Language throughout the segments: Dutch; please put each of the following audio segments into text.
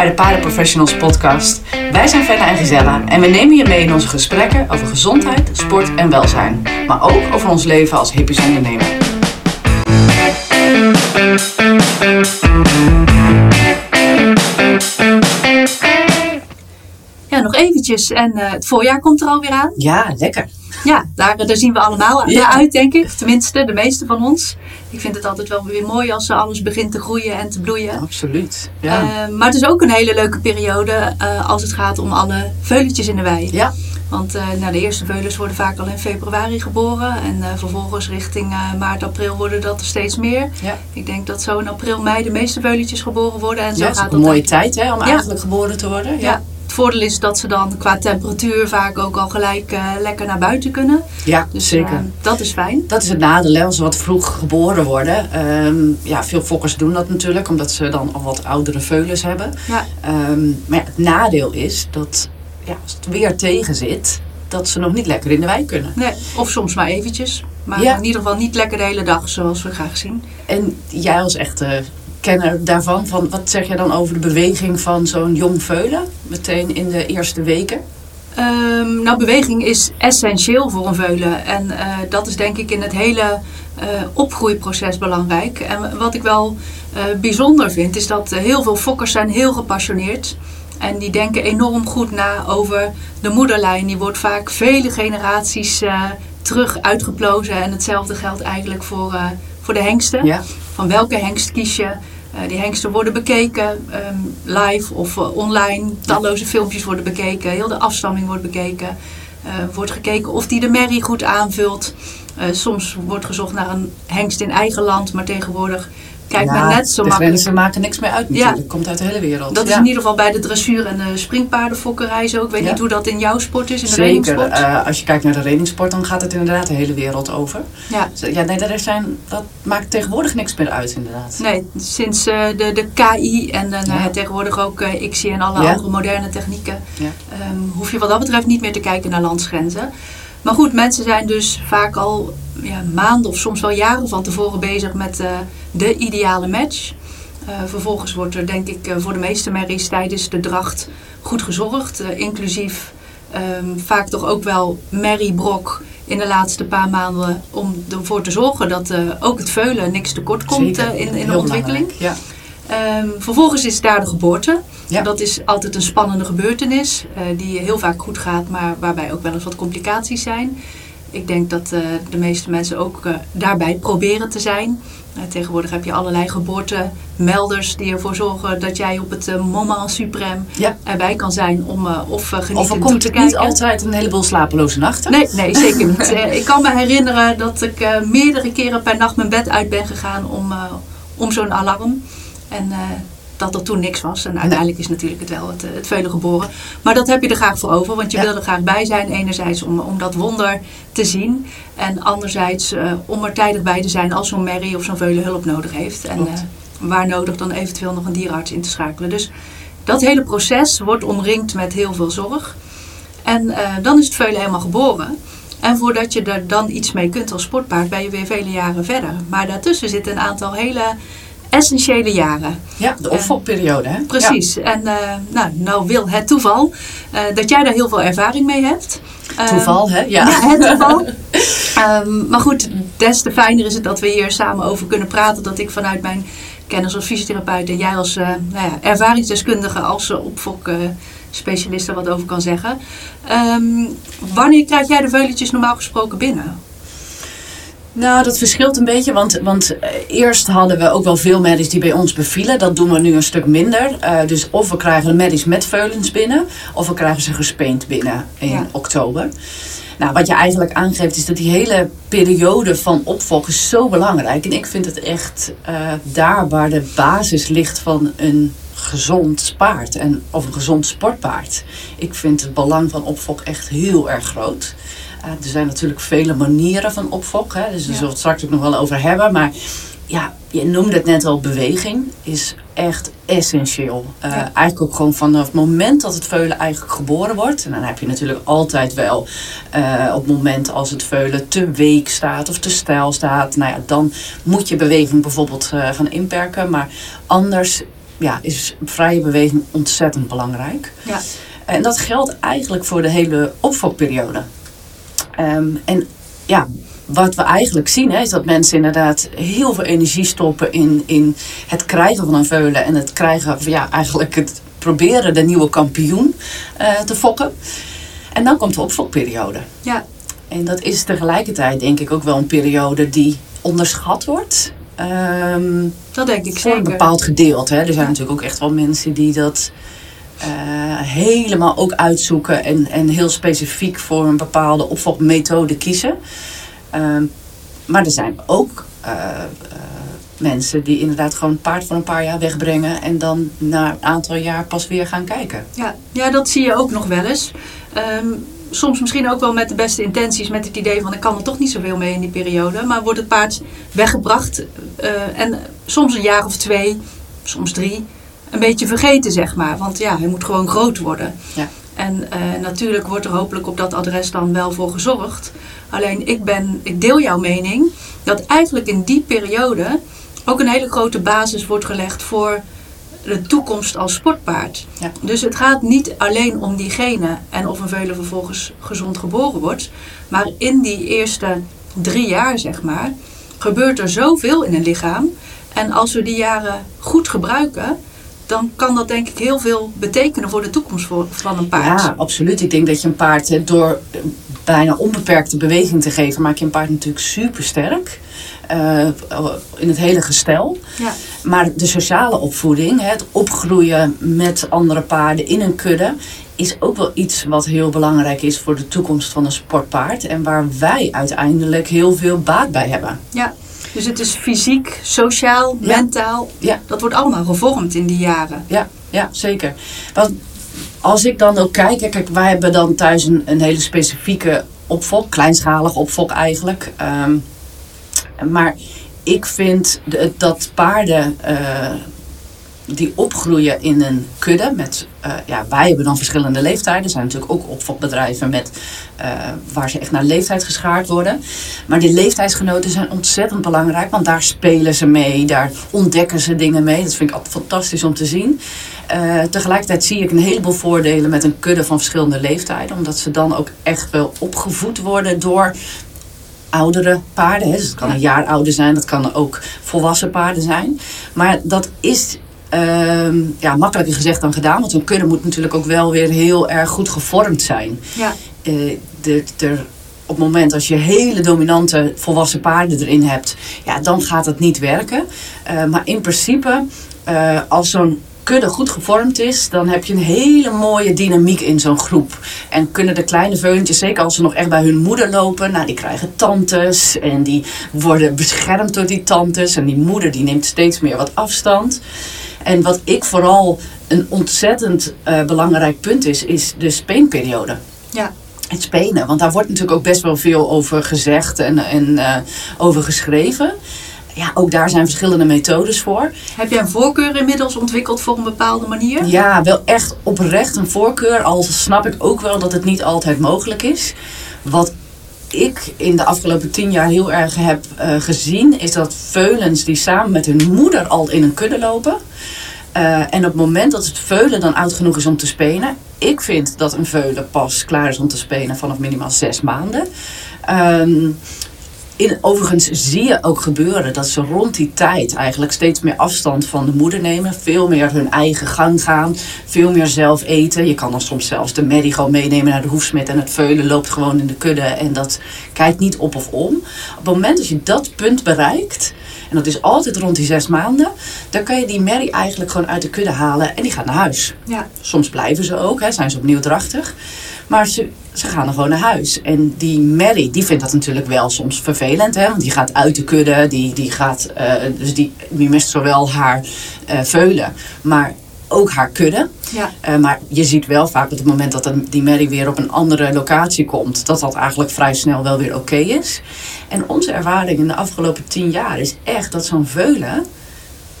bij de Paardenprofessionals podcast. Wij zijn Fenna en Gisella en we nemen je mee in onze gesprekken over gezondheid, sport en welzijn. Maar ook over ons leven als hippies ondernemer. Ja, nog eventjes. En eh, het voorjaar komt er alweer aan. Ja, lekker. Ja, daar, daar zien we allemaal Ja. uit, denk ik. Tenminste, de meeste van ons. Ik vind het altijd wel weer mooi als alles begint te groeien en te bloeien. Absoluut. Ja. Eh, maar het is ook een hele leuke periode eh, als het gaat om alle veuletjes in de wei. ja, Want eh, nou, de eerste veulens worden vaak al in februari geboren. En vervolgens richting maart, april worden dat er steeds meer. ja. Ik denk dat zo in april, mei de meeste veuletjes geboren worden. En zo ja het is gaat ook een mooie tijd hè, om Ja. eigenlijk geboren te worden. Ja. Het voordeel is dat ze dan qua temperatuur vaak ook al gelijk eh, lekker naar buiten kunnen. ja Dus zeker. eh, dat is fijn. Dat is het nadeel, hè, als ze wat vroeg geboren worden. Ehm, ja, veel fokkers doen dat natuurlijk, omdat ze dan al wat oudere veulens hebben. Ja. Ehm, maar ja, het nadeel is dat ja, als het weer tegen zit, dat ze nog niet lekker in de wei kunnen. Nee, of soms maar eventjes. Maar Ja. in ieder geval niet lekker de hele dag, zoals we graag zien. En jij als echte kenner daarvan, van, wat zeg je dan over de beweging van zo'n jong veulen? Meteen in de eerste weken? Ehm, nou, beweging is essentieel voor een veulen. En eh, dat is denk ik in het hele eh, opgroeiproces belangrijk. En wat ik wel eh, bijzonder vind, is dat heel veel fokkers zijn heel gepassioneerd. En die denken enorm goed na over de moederlijn. Die wordt vaak vele generaties terug uitgeplozen. En hetzelfde geldt eigenlijk voor, voor de hengsten. Ja. Van welke hengst kies je? Eh, die hengsten worden bekeken ehm, live of eh, online. Talloze filmpjes worden bekeken. Heel de afstamming wordt bekeken. Eh, wordt gekeken of die de merrie goed aanvult. Soms wordt gezocht naar een hengst in eigen land. Maar tegenwoordig kijkt men net zo makkelijk. maken niks meer uit natuurlijk. Komt uit de hele wereld. Dat is Ja. in ieder geval bij de dressuur en de springpaardenfokkerij zo. Ik weet Ja. niet hoe dat in jouw sport is, in de Zeker. redingsport. eh, als je kijkt naar de redingsport, dan gaat het inderdaad de hele wereld over. ja. Ja, nee, daar zijn, dat maakt tegenwoordig niks meer uit inderdaad. Nee, sinds eh, de, de KI en eh, nou Ja. ja, tegenwoordig ook eh XI en alle Ja. andere moderne technieken, Ja. ehm, hoef je wat dat betreft niet meer te kijken naar landsgrenzen. Maar goed, mensen zijn dus vaak al ja, maanden of soms wel jaren van tevoren bezig met eh, de ideale match. Eh, vervolgens wordt er denk ik eh, voor de meeste merries tijdens de dracht goed gezorgd. inclusief ehm, vaak toch ook wel merriebrok in de laatste paar maanden om ervoor te zorgen dat ook het veulen niks tekort komt in, in de ontwikkeling. belangrijk, Ja. Ehm, vervolgens is daar de geboorte. Ja. Dat is altijd een spannende gebeurtenis, eh, die heel vaak goed gaat, maar waarbij ook wel eens wat complicaties zijn. Ik denk dat eh, de meeste mensen ook eh, daarbij proberen te zijn. Tegenwoordig heb je allerlei geboortemelders die ervoor zorgen dat jij op het moment suprême Ja. erbij kan zijn om of Of genieten er toe komt te het niet altijd een heleboel slapeloze nachten? Nee, nee, zeker niet. Ik kan me herinneren dat ik meerdere keren per nacht mijn bed uit ben gegaan om, om zo'n alarm. En eh, dat er toen niks was. En uiteindelijk is natuurlijk het wel het, eh, het vele geboren. Maar dat heb je er graag voor over, want je Ja. wil er graag bij zijn. Enerzijds om, om dat wonder te zien. En anderzijds eh, om er tijdig bij te zijn als zo'n merrie of zo'n veulen hulp nodig heeft. En waar nodig dan eventueel nog een dierenarts in te schakelen. Dus dat hele proces wordt omringd met heel veel zorg. En dan is het veulen helemaal geboren. En voordat je er dan iets mee kunt als sportpaard, ben je weer vele jaren verder. Maar daartussen zitten een aantal hele essentiële jaren. Ja, de opvolgperiode, hè? Precies. En eh, nou, nou wil het toeval eh, dat jij daar heel veel ervaring mee hebt. Toeval, hè? Ja. ja, het toeval. Ehm, maar goed, des te fijner is het dat we hier samen over kunnen praten. Dat ik vanuit mijn kennis als fysiotherapeut en jij als eh, nou ja, ervaringsdeskundige, als uh, opfokspecialist er wat over kan zeggen. Ehm, wanneer krijg jij de veuletjes normaal gesproken binnen? Nou, dat verschilt een beetje, want, want eh, eerst hadden we ook wel veel merries die bij ons bevielen. Dat doen we nu een stuk minder. Eh, dus of we krijgen merries met veulens binnen, of we krijgen ze gespeend binnen in Ja. oktober. Nou, wat je eigenlijk aangeeft is dat die hele periode van opvolg is zo belangrijk. En ik vind het echt eh, daar waar de basis ligt van een gezond paard en, of een gezond sportpaard. Ik vind het belang van opvolg echt heel erg groot. Er zijn natuurlijk vele manieren van opfok. Hè, dus daar zullen we het straks ook nog wel over hebben. Maar ja, je noemde het net al, beweging is echt essentieel. Uh, Ja. Eigenlijk ook gewoon vanaf het moment dat het veulen eigenlijk geboren wordt. En dan heb je natuurlijk altijd wel uh, op het moment als het veulen te week staat of te stijl staat. Nou ja, dan moet je beweging bijvoorbeeld uh, gaan inperken. Maar anders ja, is vrije beweging ontzettend belangrijk. Ja. En dat geldt eigenlijk voor de hele opfokperiode. Ehm, en ja, wat we eigenlijk zien hè, is dat mensen inderdaad heel veel energie stoppen in, in het krijgen van een veulen. En het krijgen, van, ja, eigenlijk het proberen de nieuwe kampioen eh, te fokken. En dan komt de opfokperiode. Ja. En dat is tegelijkertijd denk ik ook wel een periode die onderschat wordt. Ehm, Dat denk ik voor een zeker. bepaald gedeelte. Hè. Er zijn Ja. natuurlijk ook echt wel mensen die dat helemaal ook uitzoeken en, en heel specifiek voor een bepaalde opvolgmethode kiezen. Ehm, maar er zijn ook eh, eh, mensen die inderdaad gewoon een paard voor een paar jaar wegbrengen en dan na een aantal jaar pas weer gaan kijken. Ja, ja, dat zie je ook nog wel eens. Ehm, soms misschien ook wel met de beste intenties, met het idee van ik kan er toch niet zoveel mee in die periode. Maar wordt het paard weggebracht eh, en soms een jaar of twee, soms drie, een beetje vergeten zeg maar. Want ja, hij moet gewoon groot worden. Ja. En eh, natuurlijk wordt er hopelijk op dat adres dan wel voor gezorgd. Alleen ik, ben, ik deel jouw mening dat eigenlijk in die periode ook een hele grote basis wordt gelegd voor de toekomst als sportpaard. Ja. Dus het gaat niet alleen om die genen en of een veulen vervolgens gezond geboren wordt. Maar in die eerste drie jaar, zeg maar, gebeurt er zoveel in een lichaam. En als we die jaren goed gebruiken, dan kan dat denk ik heel veel betekenen voor de toekomst van een paard. Ja, absoluut. Ik denk dat je een paard door eh, bijna onbeperkte beweging te geven, maak je een paard natuurlijk super sterk. in het hele gestel. Ja. Maar de sociale opvoeding, het opgroeien met andere paarden in een kudde, is ook wel iets wat heel belangrijk is voor de toekomst van een sportpaard. En waar wij uiteindelijk heel veel baat bij hebben. Ja. Dus het is fysiek, sociaal, Ja. mentaal. Ja. Dat wordt allemaal gevormd in die jaren. Ja, ja zeker. Want als ik dan ook kijk, kijk, wij hebben dan thuis een, een hele specifieke opfok, kleinschalig opfok eigenlijk. Ehm, maar ik vind dat paarden eh, die opgroeien in een kudde met, eh, ja, wij hebben dan verschillende leeftijden. Er zijn natuurlijk ook opfokbedrijven met, eh, waar ze echt naar leeftijd geschaard worden. Maar die leeftijdsgenoten zijn ontzettend belangrijk, want daar spelen ze mee, daar ontdekken ze dingen mee. Dat vind ik altijd fantastisch om te zien. Eh, tegelijkertijd zie ik een heleboel voordelen met een kudde van verschillende leeftijden, omdat ze dan ook echt wel opgevoed worden door oudere paarden. Hè. Dus het kan een jaar ouder zijn, dat kan ook volwassen paarden zijn. Maar dat is ehm, ja, makkelijker gezegd dan gedaan, want zo'n kudde moet natuurlijk ook wel weer heel erg goed gevormd zijn. Ja. Eh, de, de, op het moment als je hele dominante volwassen paarden erin hebt, ja, dan gaat het niet werken. Eh, maar in principe, eh, als zo'n kudde goed gevormd is, dan heb je een hele mooie dynamiek in zo'n groep. En kunnen de kleine veulentjes, zeker als ze nog echt bij hun moeder lopen, nou, die krijgen tantes en die worden beschermd door die tantes. En die moeder die neemt steeds meer wat afstand. En wat ik vooral een ontzettend eh, belangrijk punt is, is de speenperiode Ja. het spenen. Want daar wordt natuurlijk ook best wel veel over gezegd en, en eh, over geschreven. Ja, ook daar zijn verschillende methodes voor. Heb jij een voorkeur inmiddels ontwikkeld voor een bepaalde manier? Ja, wel echt oprecht een voorkeur. Al snap ik ook wel dat het niet altijd mogelijk is. Wat ik in de afgelopen tien jaar heel erg heb eh, gezien, is dat veulens die samen met hun moeder al in een kudde lopen. eh, en op het moment dat het veulen dan oud genoeg is om te spenen. Ik vind dat een veulen pas klaar is om te spenen vanaf minimaal zes maanden. Ehm, in, overigens zie je ook gebeuren dat ze rond die tijd eigenlijk steeds meer afstand van de moeder nemen. Veel meer hun eigen gang gaan. Veel meer zelf eten. Je kan dan soms zelfs de merrie gewoon meenemen naar de hoefsmid. En het veulen loopt gewoon in de kudde. En dat kijkt niet op of om. Op het moment dat je dat punt bereikt. En dat is altijd rond die zes maanden. Dan kan je die merrie eigenlijk gewoon uit de kudde halen. En die gaat naar huis. Ja. Soms blijven ze ook, hè, zijn ze opnieuw drachtig. Maar ze, ze gaan er gewoon naar huis. En die Mary, die vindt dat natuurlijk wel soms vervelend. Hè, want die gaat uit de kudde. Die, die, gaat, eh, dus die, die mist zowel haar eh, veulen, maar ook haar kudde. Ja. Eh, maar je ziet wel vaak op het moment dat die Mary weer op een andere locatie komt, dat dat eigenlijk vrij snel wel weer oké is. En onze ervaring in de afgelopen tien jaar is echt dat zo'n veulen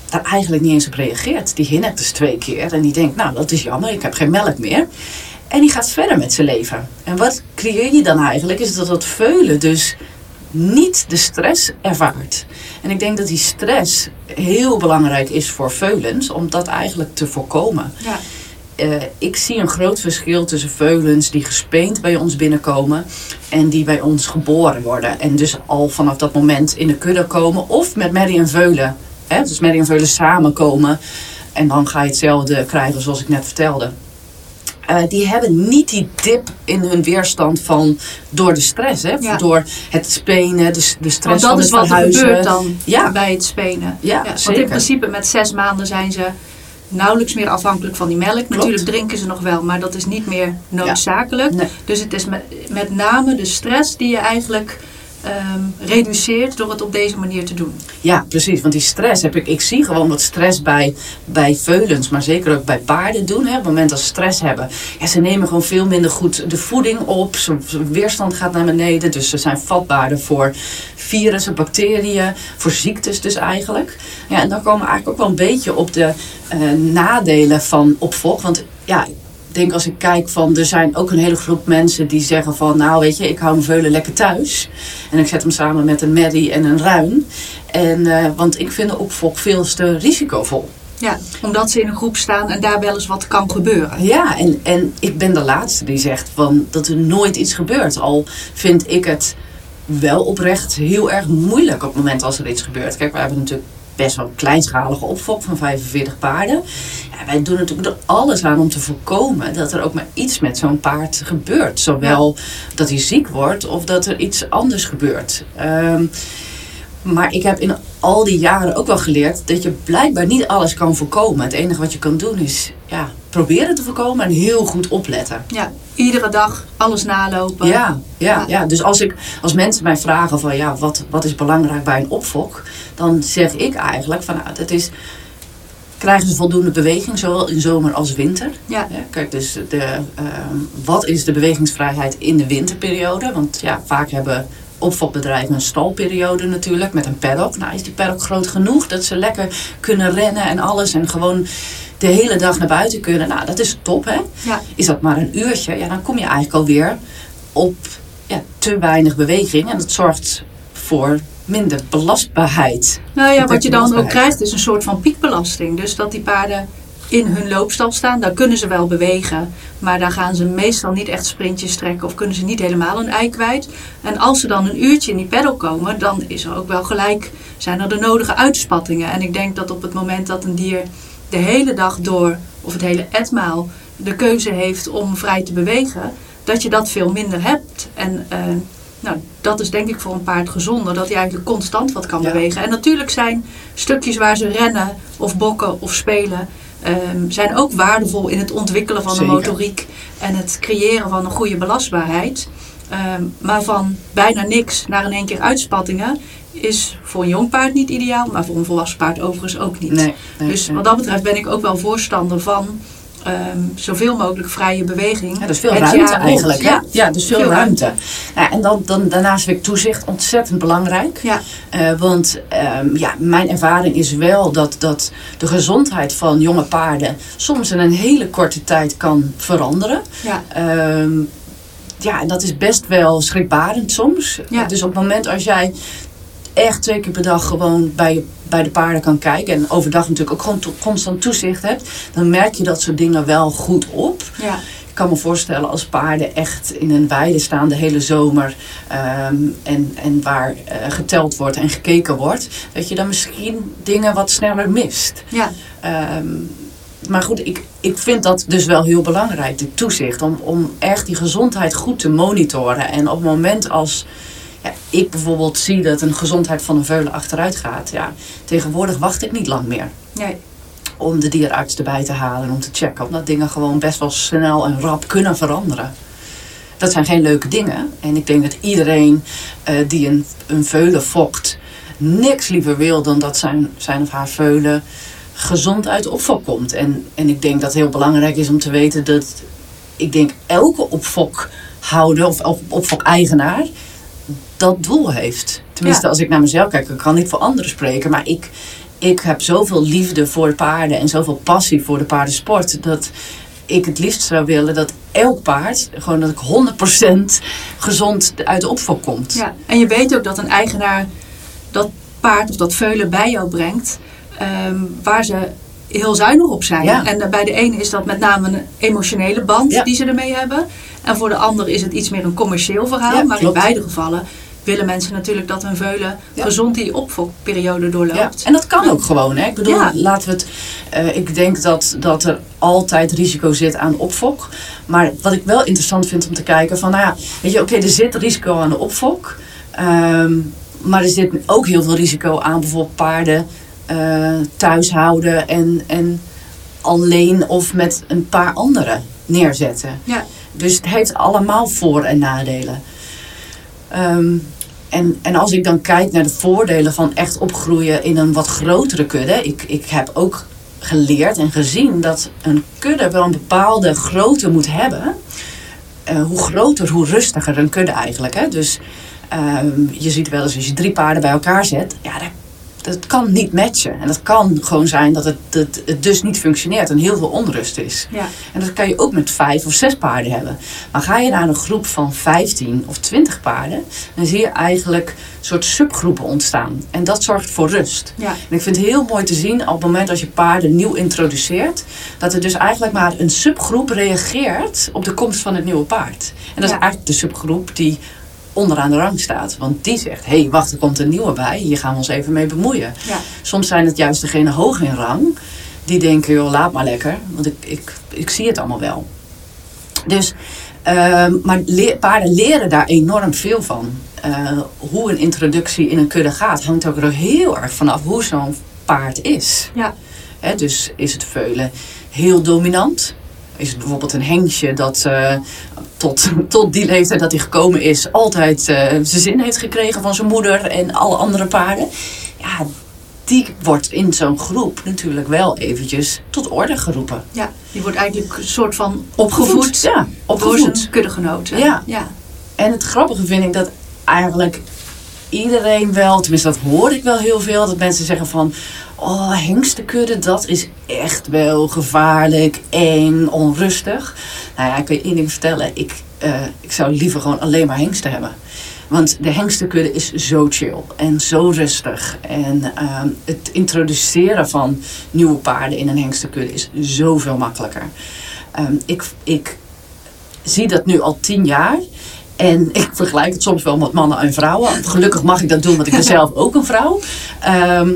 daar eigenlijk niet eens op reageert. Die hinnikt dus twee keer en die denkt, nou dat is jammer, ik heb geen melk meer. En die gaat verder met zijn leven. En wat creëer je dan eigenlijk? Is dat dat veulen dus niet de stress ervaart. En ik denk dat die stress heel belangrijk is voor veulens, om dat eigenlijk te voorkomen. Ja. Uh, ik zie een groot verschil tussen veulens die gespeend bij ons binnenkomen en die bij ons geboren worden. En dus al vanaf dat moment in de kudde komen of met merrie en veulen. Hè? Dus merrie en veulen samenkomen en dan ga je hetzelfde krijgen zoals ik net vertelde. Uh, die hebben niet die dip in hun weerstand van door de stress, hè? Ja. door het spenen, de, de stress Want dat van het is wat er verhuizen. gebeurt dan Ja. bij het spenen. Ja, want zeker. in principe met zes maanden zijn ze nauwelijks meer afhankelijk van die melk. Natuurlijk drinken ze nog wel, maar dat is niet meer noodzakelijk. Nee. Dus het is met, met name de stress die je eigenlijk ehm, reduceert door het op deze manier te doen. Ja, precies. Want die stress heb ik. Ik zie gewoon wat stress bij, bij veulens, maar zeker ook bij paarden doen. Hè. Op het moment dat ze stress hebben. Ja, ze nemen gewoon veel minder goed de voeding op. Zijn weerstand gaat naar beneden. Dus ze zijn vatbaarder voor virussen, bacteriën, voor ziektes dus eigenlijk. Ja, en dan komen we eigenlijk ook wel een beetje op de eh, nadelen van opvolg. Want ja, denk als ik kijk van, er zijn ook een hele groep mensen die zeggen van, nou weet je, ik hou mijn veulen lekker thuis. En ik zet hem samen met een merrie en een ruin. En, eh, want ik vind de opvolg veel te risicovol. Ja, omdat ze in een groep staan en daar wel eens wat kan gebeuren. Ja, en, en ik ben de laatste die zegt van, dat er nooit iets gebeurt. Al vind ik het wel oprecht heel erg moeilijk op het moment als er iets gebeurt. Kijk, we hebben natuurlijk best wel een kleinschalige opvolg van 45 paarden. Ja, wij doen natuurlijk er alles aan om te voorkomen dat er ook maar iets met zo'n paard gebeurt. Zowel dat hij ziek wordt of dat er iets anders gebeurt. Ehm, maar ik heb in al die jaren ook wel geleerd dat je blijkbaar niet alles kan voorkomen. Het enige wat je kan doen is ja, proberen te voorkomen en heel goed opletten. Ja, iedere dag alles nalopen. Ja, ja, Ja. ja. dus als, ik, als mensen mij vragen van ja, wat, wat is belangrijk bij een opfok, dan zeg ik eigenlijk van nou, het is krijgen ze voldoende beweging, zowel in zomer als winter. Ja. Ja, kijk, dus de, ehm, wat is de bewegingsvrijheid in de winterperiode? Want ja, vaak hebben opfokbedrijven een stalperiode natuurlijk met een paddock. Nou, is die paddock groot genoeg dat ze lekker kunnen rennen en alles en gewoon de hele dag naar buiten kunnen? Nou, dat is top, hè? Ja. Is dat maar een uurtje, ja, dan kom je eigenlijk alweer op ja, te weinig beweging en dat zorgt voor minder belastbaarheid. Nou ja, wat je dan ook krijgt is een soort van piekbelasting. Dus dat die paarden in hun loopstal staan, daar kunnen ze wel bewegen. Maar daar gaan ze meestal niet echt sprintjes trekken of kunnen ze niet helemaal een ei kwijt. En als ze dan een uurtje in die pedal komen, dan is er ook wel gelijk, zijn er de nodige uitspattingen. En ik denk dat op het moment dat een dier de hele dag door, of het hele etmaal, de keuze heeft om vrij te bewegen, dat je dat veel minder hebt. En eh, nou, dat is denk ik voor een paard gezonder, dat hij eigenlijk constant wat kan Ja. bewegen. En natuurlijk zijn stukjes waar ze rennen of bokken of spelen, ehm, zijn ook waardevol in het ontwikkelen van Zeker. de motoriek en het creëren van een goede belastbaarheid. Ehm, maar van bijna niks naar in één keer uitspattingen is voor een jong paard niet ideaal, maar voor een volwassen paard overigens ook niet. Nee, nee, dus wat dat betreft ben ik ook wel voorstander van ehm, zoveel mogelijk vrije beweging. Ja, dus veel ruimte eigenlijk. Ja, Ja, dus veel, veel ruimte. Ja, en dan, dan, daarnaast vind ik toezicht ontzettend belangrijk. ja, Eh, want ehm, ja, mijn ervaring is wel dat, dat de gezondheid van jonge paarden soms in een hele korte tijd kan veranderen. ja, Ehm, ja, en dat is best wel schrikbarend soms. Ja. Dus op het moment als jij echt twee keer per dag gewoon bij, bij de paarden kan kijken... en overdag natuurlijk ook gewoon to- constant toezicht hebt... dan merk je dat soort dingen wel goed op. ja. Ik kan me voorstellen als paarden echt in een weide staan de hele zomer ehm, en, en waar eh, geteld wordt en gekeken wordt, dat je dan misschien dingen wat sneller mist. ja. Ehm, maar goed, ik, ik vind dat dus wel heel belangrijk, de toezicht, om, om echt die gezondheid goed te monitoren. En op het moment als ja, ik bijvoorbeeld zie dat een gezondheid van een veulen achteruit gaat, ja, tegenwoordig wacht ik niet lang meer Nee. om de dierenarts erbij te halen en om te checken. Omdat dingen gewoon best wel snel en rap kunnen veranderen. Dat zijn geen leuke dingen. En ik denk dat iedereen eh, die een, een veulen fokt... niks liever wil dan dat zijn, zijn of haar veulen gezond uit de opfok komt. En, en ik denk dat het heel belangrijk is om te weten dat... ik denk elke opfokhouder of op- opfok-eigenaar dat doel heeft. Tenminste, Ja. als ik naar mezelf kijk, ik kan niet voor anderen spreken, maar ik, ik heb zoveel liefde voor paarden en zoveel passie voor de paardensport dat ik het liefst zou willen dat elk paard, gewoon dat ik 100% gezond uit de opfok komt. Ja, en je weet ook dat een eigenaar dat paard of dat veulen bij jou brengt, ehm, waar ze heel zuinig op zijn. Ja. En bij de ene is dat met name een emotionele band Ja. die ze ermee hebben. En voor de ander is het iets meer een commercieel verhaal. Ja, maar klopt. in beide gevallen willen mensen natuurlijk dat hun veulen Ja. gezond die opfokperiode Ja, doorloopt. en dat kan ook gewoon. Hè? Ik bedoel, Ja. laten we het. eh, ik denk dat, dat er altijd risico zit aan opfok. Maar wat ik wel interessant vind om te kijken: van nou ja, weet je, oké, er zit risico aan de opfok. Ehm, maar er zit ook heel veel risico aan bijvoorbeeld paarden eh thuis houden en, en alleen of met een paar anderen neerzetten. Ja. Dus het heeft allemaal voor- en nadelen. Ehm, en, en als ik dan kijk naar de voordelen van echt opgroeien in een wat grotere kudde. Ik, ik heb ook geleerd en gezien dat een kudde wel een bepaalde grootte moet hebben. Eh, hoe groter, hoe rustiger een kudde eigenlijk. Hè? Dus ehm, je ziet wel eens als je drie paarden bij elkaar zet. Ja, dat, dat kan niet matchen. En dat kan gewoon zijn dat het, het, het dus niet functioneert en heel veel onrust is. Ja. En dat kan je ook met vijf of zes paarden hebben. Maar ga je naar een groep van 15 of 20 paarden, dan zie je eigenlijk soort subgroepen ontstaan. En dat zorgt voor rust. Ja. En ik vind het heel mooi te zien op het moment als je paarden nieuw introduceert, dat er dus eigenlijk maar een subgroep reageert op de komst van het nieuwe paard. En dat is eigenlijk de subgroep die onderaan de rang staat. Want die zegt, hé, hey, wacht, er komt een nieuwe bij, hier gaan we ons even mee bemoeien. Ja. Soms zijn het juist degenen hoog in rang die denken, joh, laat maar lekker, want ik, ik, ik zie het allemaal wel. Dus, ehm, maar paarden leren daar enorm veel van. Eh, hoe een introductie in een kudde gaat, hangt ook er heel erg vanaf hoe zo'n paard is. Ja. Dus is het veulen heel dominant? Is het bijvoorbeeld een hengstje dat eh, tot, tot die leeftijd dat hij gekomen is, altijd eh, zijn zin heeft gekregen van zijn moeder en alle andere paarden? Ja, die wordt in zo'n groep natuurlijk wel eventjes tot orde geroepen. ja, die wordt eigenlijk een soort van Opgevoed. opgevoed, Ja, door opgevoed. zijn kuddegenoten. Ja. ja. En het grappige vind ik dat eigenlijk iedereen wel, tenminste dat hoor ik wel heel veel, dat mensen zeggen van, oh hengstenkudde, dat is echt wel gevaarlijk, eng, onrustig. Nou ja, ik kan je één ding vertellen, ik, eh, ik zou liever gewoon alleen maar hengsten hebben. Want de hengstenkudde is zo chill en zo rustig. En ehm, het introduceren van nieuwe paarden in een hengstenkudde is zoveel makkelijker. Ehm, ik, ik zie dat nu al tien jaar. En ik vergelijk het soms wel met mannen en vrouwen. Gelukkig mag ik dat doen, want ik ben zelf ook een vrouw. Ehm,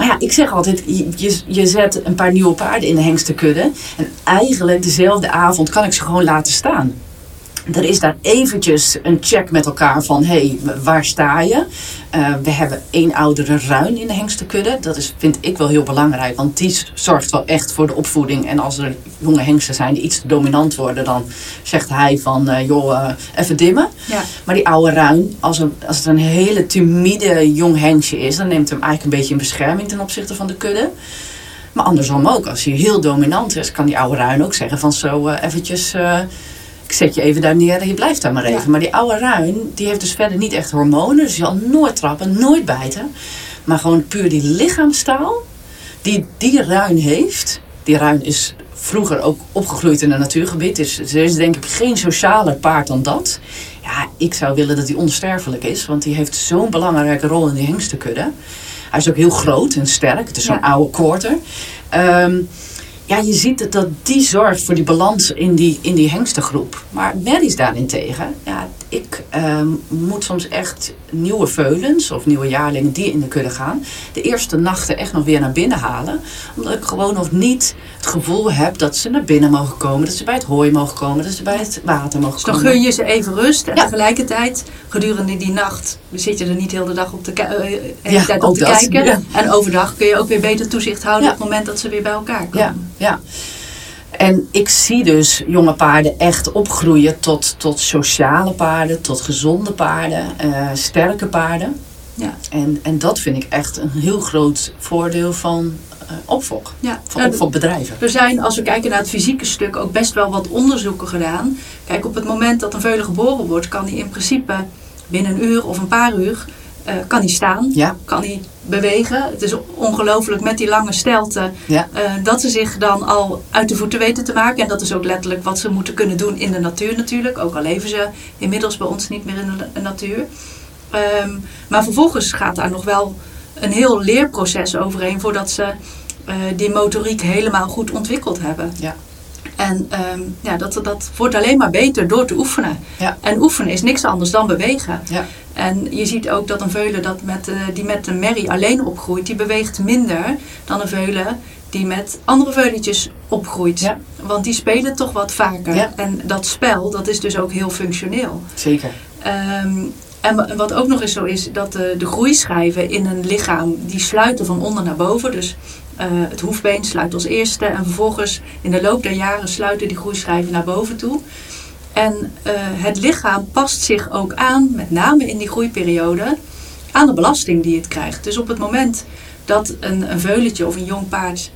maar ja, ik zeg altijd, je, je, zet een paar nieuwe paarden in de hengstenkudde. En eigenlijk dezelfde avond kan ik ze gewoon laten staan. Er is daar eventjes een check met elkaar van, hé, hey, waar sta je? Uh, we hebben één oudere ruin in de hengstenkudde. Dat is, vind ik wel heel belangrijk, want die zorgt wel echt voor de opvoeding. En als er jonge hengsten zijn die iets te dominant worden, dan zegt hij van, uh, joh, uh, even dimmen. Ja. Maar die oude ruin, als, een, als het een hele timide jong hengstje is, dan neemt hem eigenlijk een beetje in bescherming ten opzichte van de kudde. Maar andersom ook, als hij heel dominant is, kan die oude ruin ook zeggen van zo eventjes ik zet je even daar neer en je blijft daar maar even. Ja. Maar die oude ruin, die heeft dus verder niet echt hormonen. Dus je zal nooit trappen, nooit bijten. Maar gewoon puur die lichaamstaal die die ruin heeft. Die ruin is vroeger ook opgegroeid in een natuurgebied. Dus er is denk ik geen socialer paard dan dat. Ja, ik zou willen dat hij onsterfelijk is. Want die heeft zo'n belangrijke rol in die hengstenkudde. Hij is ook heel groot en sterk. Het is zo'n ja. oude quarter. Um, ja, je ziet dat, dat die zorgt voor die balans in die, in die hengstengroep. Maar Mary's daarentegen, ja, ik um, moet soms echt nieuwe veulens of nieuwe jaarlingen die in de kudde gaan, de eerste nachten echt nog weer naar binnen halen. Omdat ik gewoon nog niet het gevoel heb dat ze naar binnen mogen komen, dat ze bij het hooi mogen komen, dat ze bij het water mogen dus komen. dan gun je ze even rust en ja. tegelijkertijd gedurende die nacht zit je er niet heel de dag op te, uh, ja, tijd op te dat. kijken. Ja. En overdag kun je ook weer beter toezicht houden op het moment dat ze weer bij elkaar komen. Ja, ja. En ik zie dus jonge paarden echt opgroeien tot, tot sociale paarden, tot gezonde paarden, uh, sterke paarden. Ja. En, en dat vind ik echt een heel groot voordeel van uh, opfok, ja. van opfokbedrijven. Er zijn, als we kijken naar het fysieke stuk, ook best wel wat onderzoeken gedaan. Kijk, op het moment dat een veulen geboren wordt, kan hij in principe binnen een uur of een paar uur uh, kan hij staan. Ja. Kan hij bewegen. Het is ongelooflijk met die lange stelten Ja. eh, dat ze zich dan al uit de voeten weten te maken. En dat is ook letterlijk wat ze moeten kunnen doen in de natuur natuurlijk. Ook al leven ze inmiddels bij ons niet meer in de na- natuur. Ehm, maar vervolgens gaat daar nog wel een heel leerproces overheen voordat ze eh, die motoriek helemaal goed ontwikkeld hebben. Ja. En ehm, ja, dat, dat wordt alleen maar beter door te oefenen. Ja. En oefenen is niks anders dan bewegen. Ja. En je ziet ook dat een veulen dat met, eh, die met een merrie alleen opgroeit, die beweegt minder dan een veulen die met andere veuletjes opgroeit. Ja. Want die spelen toch wat vaker. En dat spel, dat is dus ook heel functioneel. Zeker. Ehm, en wa- wat ook nog eens zo is, dat de, de groeischijven in een lichaam, die sluiten van onder naar boven. Dus eh, het hoefbeen sluit als eerste en vervolgens in de loop der jaren sluiten die groeischijven naar boven toe. En eh, het lichaam past zich ook aan, met name in die groeiperiode, aan de belasting die het krijgt. Dus op het moment dat een, een veulentje of een jong paard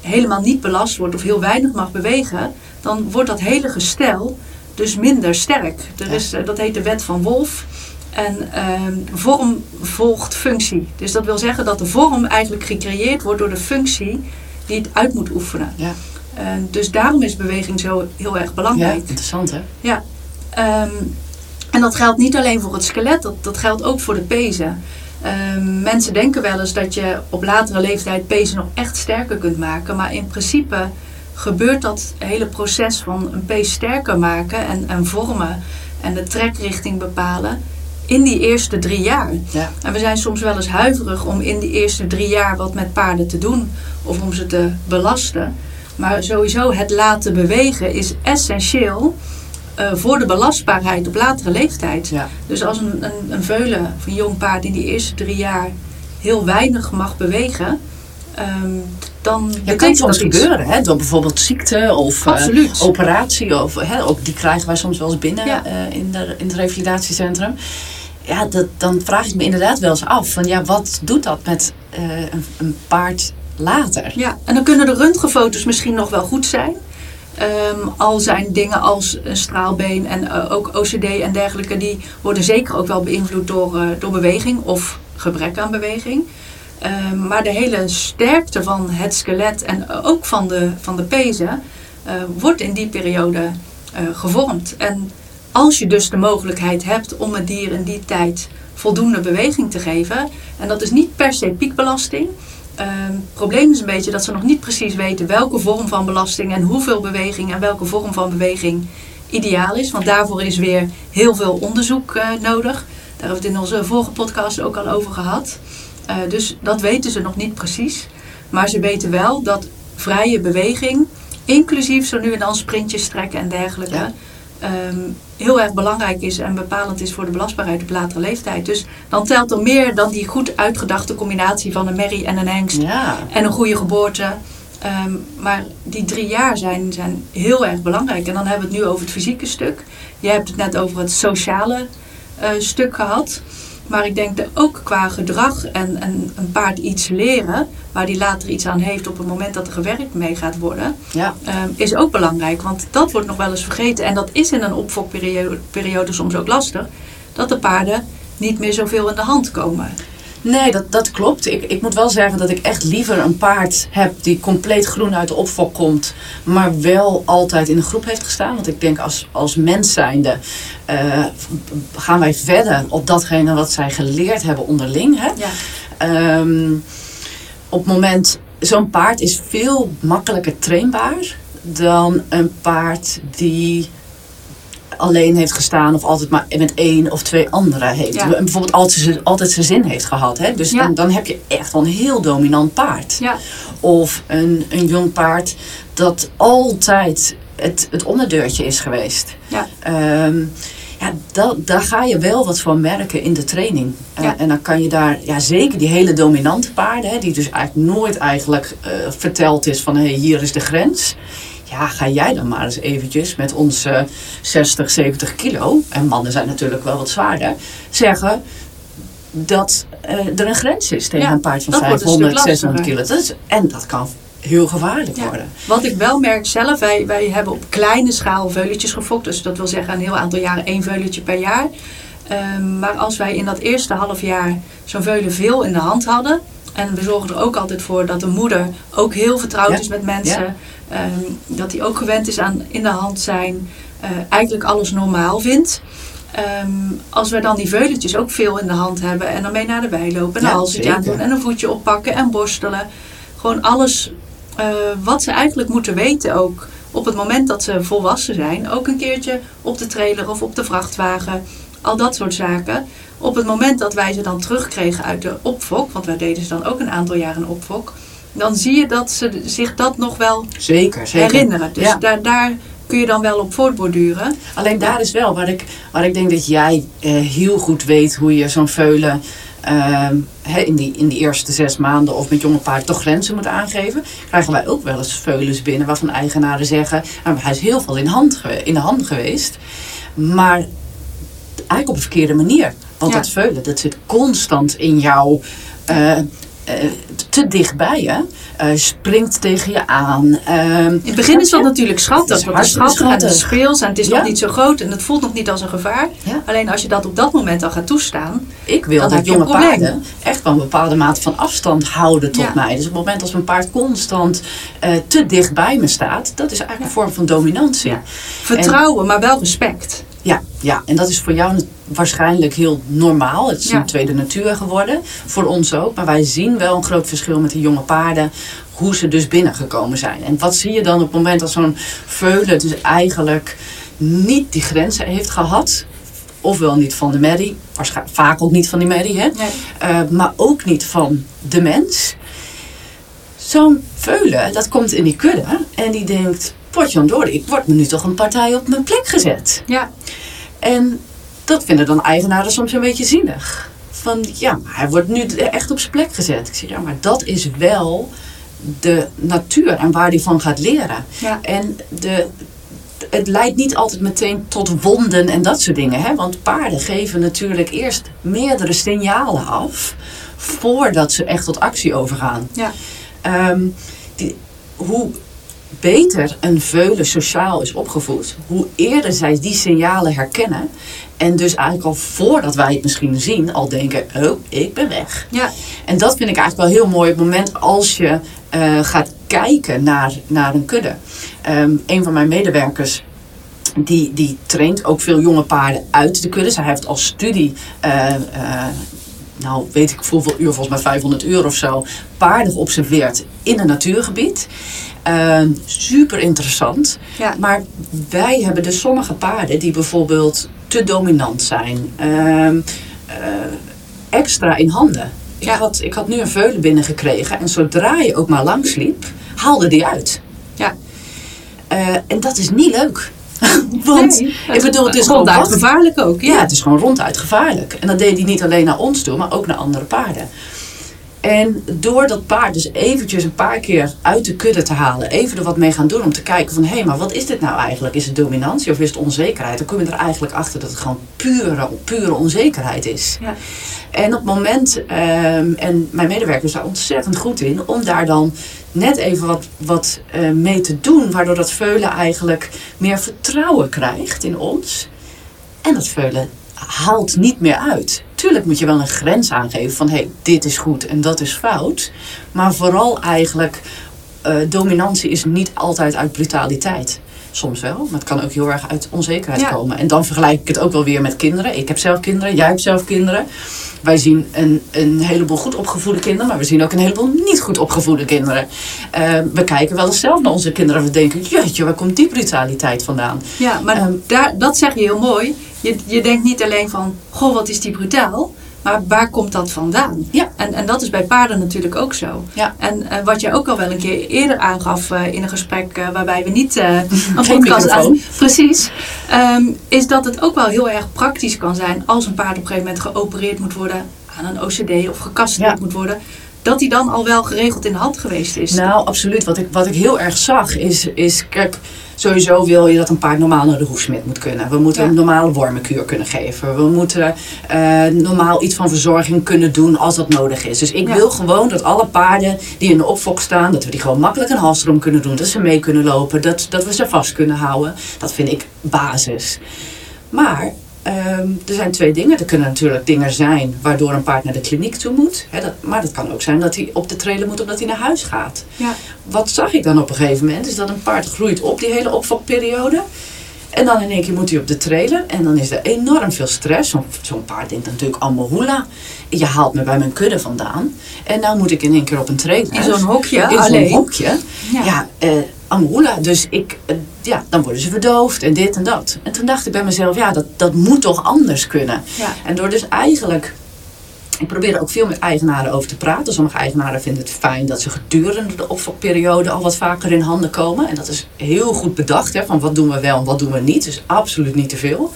helemaal niet belast wordt of heel weinig mag bewegen, dan wordt dat hele gestel dus minder sterk. Er is, eh, dat heet de wet van Wolf. En ehm, vorm volgt functie. Dus dat wil zeggen dat de vorm eigenlijk gecreëerd wordt door de functie die het uit moet oefenen. Ja. Dus daarom is beweging zo heel erg Ja, belangrijk. interessant hè? Ja. Ehm, en dat geldt niet alleen voor het skelet, dat, dat geldt ook voor de pezen. Ehm, mensen denken wel eens dat je op latere leeftijd pezen nog echt sterker kunt maken. Maar in principe gebeurt dat hele proces van een pees sterker maken en, en vormen en de trekrichting bepalen in die eerste drie jaar. Ja. En we zijn soms wel eens huiverig om in die eerste drie jaar wat met paarden te doen of om ze te belasten. Maar sowieso het laten bewegen is essentieel eh, voor de belastbaarheid op latere leeftijd. Ja. Dus als een, een, een veulen of een jong paard in die eerste drie jaar heel weinig mag bewegen, ehm, dan Ja, kan soms dat gebeuren, hè? door bijvoorbeeld ziekte of eh, operatie. Of, hè, ook die krijgen wij soms wel eens binnen Ja. eh, in, de, in het revalidatiecentrum. Ja, dat, dan vraag ik me inderdaad wel eens af. Van, ja, wat doet dat met eh, een, een paard later? Ja, en dan kunnen de röntgenfoto's misschien nog wel goed zijn. Ehm, al zijn dingen als een straalbeen en eh, ook OCD en dergelijke, die worden zeker ook wel beïnvloed door, eh, door beweging of gebrek aan beweging. Ehm, maar de hele sterkte van het skelet en ook van de, van de pezen wordt in die periode gevormd. En als je dus de mogelijkheid hebt om het dier in die tijd voldoende beweging te geven, en dat is niet per se piekbelasting. Ehm, Het probleem is een beetje dat ze nog niet precies weten welke vorm van belasting en hoeveel beweging en welke vorm van beweging ideaal is. Want daarvoor is weer heel veel onderzoek eh, nodig. Daar hebben we het in onze vorige podcast ook al over gehad. Eh, dus dat weten ze nog niet precies. Maar ze weten wel dat vrije beweging, inclusief zo nu en dan sprintjes trekken en dergelijke, Ja. ehm, heel erg belangrijk is en bepalend is voor de belastbaarheid op latere leeftijd. Dus dan telt er meer dan die goed uitgedachte combinatie van een merrie en een hengst Ja, en een goede geboorte. Ehm, maar die drie jaar zijn, zijn heel erg belangrijk. En dan hebben we het nu over het fysieke stuk. Je hebt het net over het sociale eh, stuk gehad. Maar ik denk dat ook qua gedrag en, en een paard iets leren, waar die later iets aan heeft op het moment dat er gewerkt mee gaat worden, ja, ehm, is ook belangrijk. Want dat wordt nog wel eens vergeten. En dat is in een opfokperiode periode soms ook lastig. Dat de paarden niet meer zoveel in de hand komen. Nee, dat, dat klopt. Ik, ik moet wel zeggen dat ik echt liever een paard heb die compleet groen uit de opfok komt, maar wel altijd in de groep heeft gestaan. Want ik denk als, als mens zijnde eh, gaan wij verder op datgene wat zij geleerd hebben onderling. Hè? Ja. Ehm, op het moment, zo'n paard is veel makkelijker trainbaar dan een paard die alleen heeft gestaan of altijd maar met één of twee anderen heeft. Ja. En bijvoorbeeld altijd, zijn- altijd zijn zin heeft gehad. Hè? Dus Ja. dan, dan heb je echt wel een heel dominant paard. Ja. Of een, een jong paard dat altijd het, het onderdeurtje is geweest. Ja. Ehm, ja, dat, daar ga je wel wat van merken in de training. Ja. en dan kan je daar, ja zeker die hele dominante paarden, hè, die dus eigenlijk nooit eigenlijk eh, verteld is van hey, hier is de grens. Ja, ga jij dan maar eens eventjes met onze 60, 70 kilo, en mannen zijn natuurlijk wel wat zwaarder, zeggen dat eh, er een grens is tegen Ja, een paard van dat wordt een 500, stuk 600 kilo. Dat is, en dat kan heel gevaarlijk Ja. worden. Wat ik wel merk zelf, wij, wij hebben op kleine schaal veuletjes gefokt. Dus dat wil zeggen een heel aantal jaren één veuletje per jaar. Ehm, maar als wij in dat eerste half jaar zo'n veulen veel in de hand hadden. En we zorgen er ook altijd voor dat de moeder ook heel vertrouwd Ja. is met mensen. ehm, dat hij ook gewend is aan in de hand zijn. eh, eigenlijk alles normaal vindt. Ehm, als we dan die veuletjes ook veel in de hand hebben en dan mee naar de wei lopen. En Ja, een halsje zeker. aandoen en een voetje oppakken en borstelen. Gewoon alles eh, wat ze eigenlijk moeten weten ook op het moment dat ze volwassen zijn. Ook een keertje op de trailer of op de vrachtwagen. Al dat soort zaken. Op het moment dat wij ze dan terugkregen uit de opfok. Want wij deden ze dan ook een aantal jaar in opfok. Dan zie je dat ze zich dat nog wel Zeker, zeker. herinneren. Dus Ja. daar, daar kun je dan wel op voortborduren. Alleen daar is wel waar ik, waar ik denk dat jij eh, heel goed weet hoe je zo'n veulen hè, in, die, in die eerste zes maanden of met jonge paard toch grenzen moet aangeven. Krijgen wij ook wel eens veulens binnen waarvan eigenaren zeggen, nou, hij is heel veel in, hand, in de hand geweest. Maar eigenlijk op een verkeerde manier. Want Ja. dat veulen, dat zit constant in jou. eh, eh, te dichtbij je. Eh, springt tegen je aan. ehm, In het begin is dat natuurlijk schattig. Want het is schattig en het is speels en het is Ja. nog niet zo groot. En het voelt nog niet als een gevaar. Ja. Alleen als je dat op dat moment al gaat toestaan. Ik wil dat jonge paarden echt wel een bepaalde mate van afstand houden tot mij. Dus op het moment als mijn paard constant te dicht bij me staat, dat is eigenlijk een vorm van dominantie. Vertrouwen, maar wel respect. Ja, en dat is voor jou waarschijnlijk heel normaal. Het is Ja. een tweede natuur geworden. Voor ons ook. Maar wij zien wel een groot verschil met die jonge paarden. Hoe ze dus binnengekomen zijn. En wat zie je dan op het moment dat zo'n veulen dus eigenlijk niet die grenzen heeft gehad. Ofwel niet van de merrie. Vaak ook niet van die merrie. Hè? Nee. Eh, maar ook niet van de mens. Zo'n veulen, dat komt in die kudde. En die denkt, potjandori, ik word me nu toch een partij op mijn plek gezet. Ja, En dat vinden dan eigenaren soms een beetje zielig. Van ja, maar hij wordt nu echt op zijn plek gezet. Ik zeg ja, maar dat is wel de natuur en waar hij van gaat leren. ja. En de, het leidt niet altijd meteen tot wonden en dat soort dingen. Hè? Want paarden geven natuurlijk eerst meerdere signalen af voordat ze echt tot actie overgaan. ja. Ehm, die, hoe beter een veulen sociaal is opgevoed, hoe eerder zij die signalen herkennen. En dus eigenlijk al voordat wij het misschien zien, al denken: oh, ik ben weg. ja. En dat vind ik eigenlijk wel heel mooi op het moment als je eh, gaat kijken naar, naar een kudde. Ehm, een van mijn medewerkers. Die, die traint ook veel jonge paarden uit de kudde. Zij heeft als studie, eh, nou weet ik hoeveel uur, volgens mij 500 uur of zo, paarden geobserveerd in een natuurgebied. Ehm, super interessant. Ja. Maar wij hebben dus sommige paarden die bijvoorbeeld te dominant zijn. Ehm, eh, extra in handen. Ik, had, ik had nu een veulen binnengekregen en zodra je ook maar langs liep, haalde die uit. Ja. Eh, en dat is niet leuk. Want Nee, ik bedoel, het is gewoon ronduit wat- gevaarlijk ook. ja, Ja. het is gewoon ronduit gevaarlijk. En dat deed hij niet alleen naar ons toe, maar ook naar andere paarden. En door dat paard dus eventjes een paar keer uit de kudde te halen, even er wat mee gaan doen om te kijken van hé, hey, maar wat is dit nou eigenlijk? Is het dominantie of is het onzekerheid? Dan kom je er eigenlijk achter dat het gewoon pure, pure onzekerheid is. Ja. En op het moment, ehm, en mijn medewerker is daar ontzettend goed in, om daar dan net even wat, wat eh, mee te doen, waardoor dat veulen eigenlijk meer vertrouwen krijgt in ons. En dat veulen haalt niet meer uit. Tuurlijk moet je wel een grens aangeven van hé, hey, dit is goed en dat is fout. Maar vooral eigenlijk, eh, dominantie is niet altijd uit brutaliteit. Soms wel, maar het kan ook heel erg uit onzekerheid Ja. komen. En dan vergelijk ik het ook wel weer met kinderen. Ik heb zelf kinderen, jij hebt zelf kinderen. Wij zien een, een heleboel goed opgevoede kinderen, maar we zien ook een heleboel niet goed opgevoede kinderen. Eh, we kijken wel eens zelf naar onze kinderen en we denken, jeetje, waar komt die brutaliteit vandaan? Ja, maar Ehm, daar, dat zeg je heel mooi. Je, je denkt niet alleen van, goh, wat is die brutaal. Maar waar komt dat vandaan? Ja. En, en dat is bij paarden natuurlijk ook zo. Ja. En wat je ook al wel een keer eerder aangaf eh, in een gesprek eh, waarbij we niet eh, een podcast aan- Precies. ehm, is dat het ook wel heel erg praktisch kan zijn als een paard op een gegeven moment geopereerd moet worden aan een OCD of gecastreerd Ja. moet worden. Dat die dan al wel geregeld in de hand geweest is. Nou, absoluut. Wat ik, wat ik heel erg zag is, is, kijk, sowieso wil je dat een paard normaal naar de hoefsmid moet kunnen. We moeten Ja. een normale wormenkuur kunnen geven. We moeten eh, normaal iets van verzorging kunnen doen als dat nodig is. Dus ik Ja. wil gewoon dat alle paarden die in de opfok staan, dat we die gewoon makkelijk een halsrom kunnen doen. Dat ze mee kunnen lopen, dat, dat we ze vast kunnen houden. Dat vind ik basis. Maar Ehm, er zijn twee dingen. Er kunnen natuurlijk dingen zijn waardoor een paard naar de kliniek toe moet. Hè, dat, maar het kan ook zijn dat hij op de trailer moet omdat hij naar huis gaat. Ja. Wat zag ik dan op een gegeven moment? Is dat een paard groeit op die hele opfokperiode. En dan in één keer moet hij op de trailer. En dan is er enorm veel stress. Zo'n zo'n paard denkt natuurlijk allemaal hoela. Je haalt me bij mijn kudde vandaan. En nou moet ik in één keer op een trailer. In zo'n hokje, In zo'n hokje. Ja. Ja, eh Amula. Dus ik, eh, ja, dan worden ze verdoofd en dit en dat. En toen dacht ik bij mezelf, ja, dat, dat moet toch anders kunnen. Ja. En door dus eigenlijk... Ik probeer er ook veel met eigenaren over te praten. Sommige eigenaren vinden het fijn dat ze gedurende de opfokperiode al wat vaker in handen komen. En dat is heel goed bedacht, hè, van wat doen we wel en wat doen we niet. Dus absoluut niet te veel.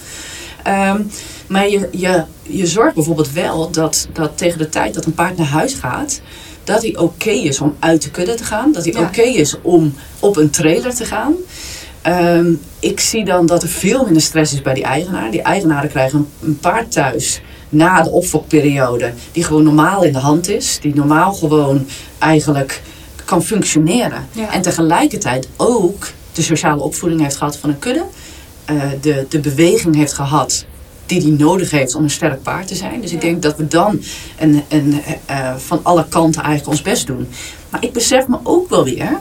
Ehm, maar je, je, je zorgt bijvoorbeeld wel dat, dat tegen de tijd dat een paard naar huis gaat, dat hij oké is om uit de kudde te gaan. Dat hij Ja. oké is om op een trailer te gaan. Ehm, ik zie dan dat er veel minder stress is bij die eigenaar. Die eigenaren krijgen een, een paard thuis na de opfokperiode die gewoon normaal in de hand is. Die normaal gewoon eigenlijk kan functioneren. Ja. En tegelijkertijd ook de sociale opvoeding heeft gehad van een kudde. eh, de, de beweging heeft gehad die hij nodig heeft om een sterk paard te zijn. Dus ik denk dat we dan een, een, eh, van alle kanten eigenlijk ons best doen. Maar ik besef me ook wel weer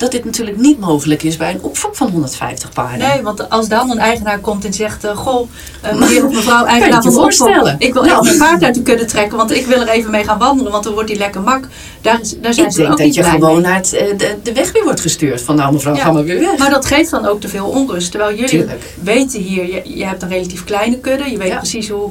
dat dit natuurlijk niet mogelijk is bij een opvang van 150 paarden. Nee, want als dan een eigenaar komt en zegt: eh, Goh, eh, meneer of mevrouw, eigenaar van de voorstellen? ik wil Nou. even mijn paard uit de kudde trekken, want ik wil er even mee gaan wandelen, want dan wordt hij lekker mak. Daar, is, daar zijn ik ze denk ook dat niet je gewoon naar het, eh, de, de weg weer wordt gestuurd. Van nou mevrouw, Ja. ga maar weer weg. Maar dat geeft dan ook te veel onrust. Terwijl jullie Tuurlijk. weten hier, je, je hebt een relatief kleine kudde. Je weet Ja. precies hoe,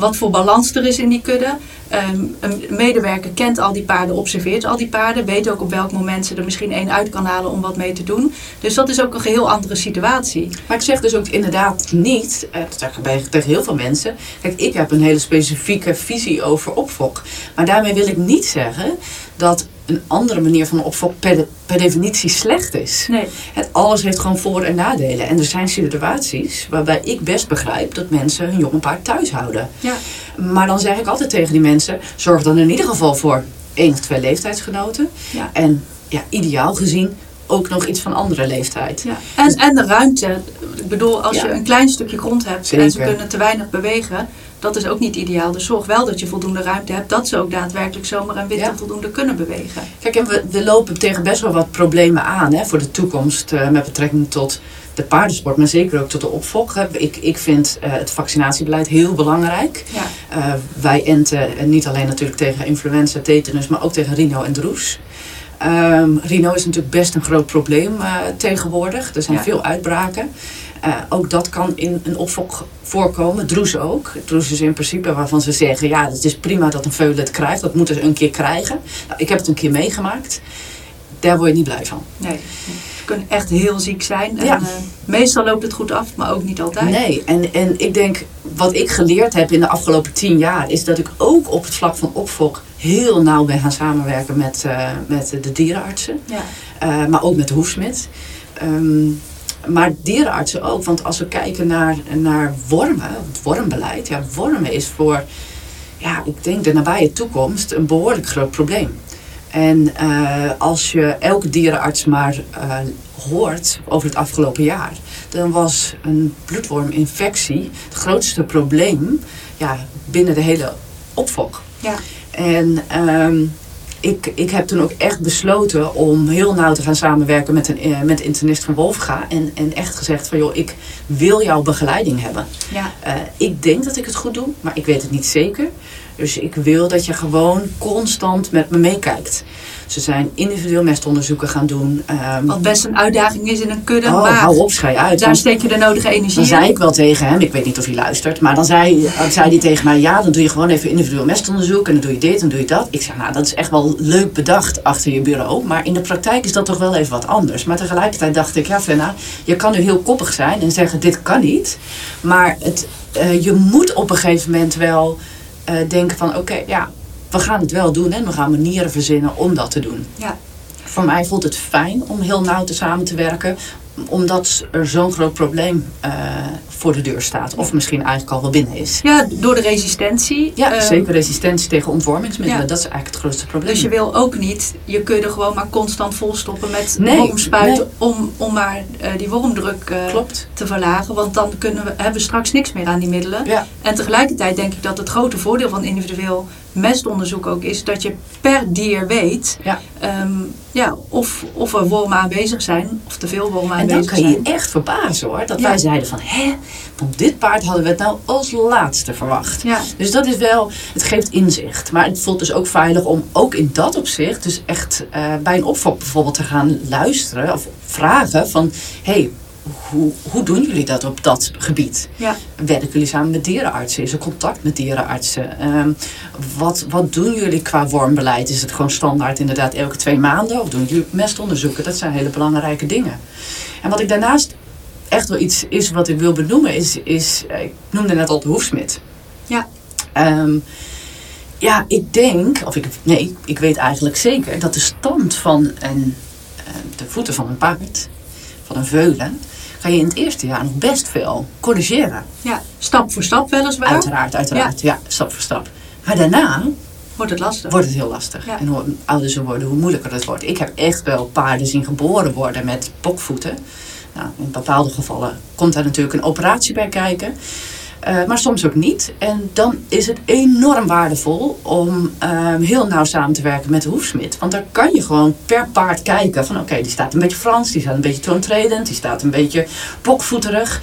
wat voor balans er is in die kudde. Ehm, een medewerker kent al die paarden, observeert al die paarden. Weet ook op welk moment ze er misschien één uit kan halen om wat mee te doen. Dus dat is ook een geheel andere situatie. Maar ik zeg dus ook inderdaad niet, eh, dat zeg ik tegen heel veel mensen. Kijk, ik heb een hele specifieke visie over opfok. Maar daarmee wil ik niet zeggen dat een andere manier van opfok per, de- per definitie slecht is. Nee. Het alles heeft gewoon voor- en nadelen. En er zijn situaties waarbij ik best begrijp dat mensen hun jonge paard thuis houden. Ja. Maar dan zeg ik altijd tegen die mensen: zorg dan in ieder geval voor één of twee leeftijdsgenoten. Ja. En ja, ideaal gezien ook nog iets van andere leeftijd. Ja. En, en de ruimte. Ik bedoel, als Ja. je een klein stukje grond hebt en ze Zeker. kunnen te weinig bewegen, dat is ook niet ideaal. Dus zorg wel dat je voldoende ruimte hebt, dat ze ook daadwerkelijk zomaar en witte Ja. voldoende kunnen bewegen. Kijk, en we, we lopen tegen best wel wat problemen aan hè, voor de toekomst eh, met betrekking tot de paardensport, maar zeker ook tot de hè. Ik, ik vind eh, het vaccinatiebeleid heel belangrijk. Ja. Eh, wij enten en niet alleen natuurlijk tegen influenza, tetanus, maar ook tegen rhino en droes. Ehm, rhino is natuurlijk best een groot probleem tegenwoordig. Er zijn Ja. veel uitbraken. Eh, ook dat kan in een opfok voorkomen. Droes ook. Droes is in principe waarvan ze zeggen... ja, het is prima dat een veulen het krijgt. Dat moeten ze een keer krijgen. Nou, ik heb het een keer meegemaakt. Daar word je niet blij van. Nee, ze kunnen echt heel ziek zijn. En, Ja. eh, meestal loopt het goed af, maar ook niet altijd. Nee, en, en ik denk, wat ik geleerd heb in de afgelopen tien jaar, is dat ik ook op het vlak van opfok heel nauw ben gaan samenwerken met, eh, met de dierenartsen, Ja. maar ook met de hoefsmid. Ehm, maar dierenartsen ook, want als we kijken naar, naar wormen, het wormbeleid, ja, wormen is voor, ja, ik denk de nabije toekomst een behoorlijk groot probleem. En eh, als je elke dierenarts maar eh, hoort over het afgelopen jaar, dan was een bloedworminfectie het grootste probleem ja, binnen de hele opfok. Ja. En ehm, ik, ik heb toen ook echt besloten om heel nauw te gaan samenwerken met, een, eh, met internist van Wolfga. En, en echt gezegd van joh, ik wil jouw begeleiding hebben. Ja. Eh, ik denk dat ik het goed doe, maar ik weet het niet zeker. Dus ik wil dat je gewoon constant met me meekijkt. Ze zijn individueel mestonderzoeken gaan doen. ehm, Wat best een uitdaging is in een kudde. oh, maar hou op, schei uit. daar steek je de nodige energie dan in. zei ik wel tegen hem, ik weet niet of hij luistert, maar dan zei, dan zei hij tegen mij, ja, dan doe je gewoon even individueel mestonderzoek en dan doe je dit en doe je dat. Ik zeg, nou, dat is echt wel leuk bedacht achter je bureau, maar in de praktijk is dat toch wel even wat anders. Maar tegelijkertijd dacht ik, ja, Fenna, je kan nu heel koppig zijn en zeggen, dit kan niet, maar het, eh, je moet op een gegeven moment wel eh, denken van, oké, ja, we gaan het wel doen en we gaan manieren verzinnen om dat te doen. Ja. Voor mij voelt het fijn om heel nauw te samen te werken. omdat er zo'n groot probleem uh, voor de deur staat. Of misschien eigenlijk al wel binnen is. Ja, door de resistentie. Ja, uh, zeker resistentie tegen ontwormingsmiddelen. Ja. Dat is eigenlijk het grootste probleem. Dus je wil ook niet, je kunt er gewoon maar constant volstoppen met nee, wormspuiten nee. om, om maar uh, die wormdruk te verlagen. Want dan kunnen we, hebben we straks niks meer aan die middelen. Ja. En tegelijkertijd denk ik dat het grote voordeel van individueel mestonderzoek ook is dat je per dier weet ja. Um, ja, of, of er wormen aanwezig zijn, of te veel wormen aanwezig zijn. En dan kan je je echt verbazen hoor, dat ja. wij zeiden van hè, van dit paard hadden we het nou als laatste verwacht. Ja. Dus dat is wel, het geeft inzicht. Maar het voelt dus ook veilig om ook in dat opzicht, dus echt uh, bij een opvok bijvoorbeeld te gaan luisteren of vragen van hé, hey, hoe, hoe doen jullie dat op dat gebied? Ja. Werken jullie samen met dierenartsen? Is er contact met dierenartsen? Um, wat, wat doen jullie qua wormbeleid? Is het gewoon standaard inderdaad elke twee maanden? Of doen jullie mestonderzoeken? Dat zijn hele belangrijke dingen. En wat ik daarnaast echt wel iets is wat ik wil benoemen, is, is ik noemde net al de hoefsmid. Ja. Um, ja, ik denk, of ik, nee, ik weet eigenlijk zeker dat de stand van een, de voeten van een paard, van een veulen, ga je in het eerste jaar nog best veel corrigeren. Ja, stap voor stap weliswaar. Uiteraard, uiteraard. Ja, ja stap voor stap. Maar daarna wordt het lastig. Wordt het heel lastig. Ja. En hoe ouder ze worden, hoe moeilijker het wordt. Ik heb echt wel paarden zien geboren worden met bokvoeten. Nou, in bepaalde gevallen komt daar natuurlijk een operatie bij kijken. Uh, maar soms ook niet. En dan is het enorm waardevol om uh, heel nauw samen te werken met de hoefsmid. Want daar kan je gewoon per paard kijken van oké, okay, die staat een beetje Frans, die staat een beetje toontredend, die staat een beetje bokvoeterig.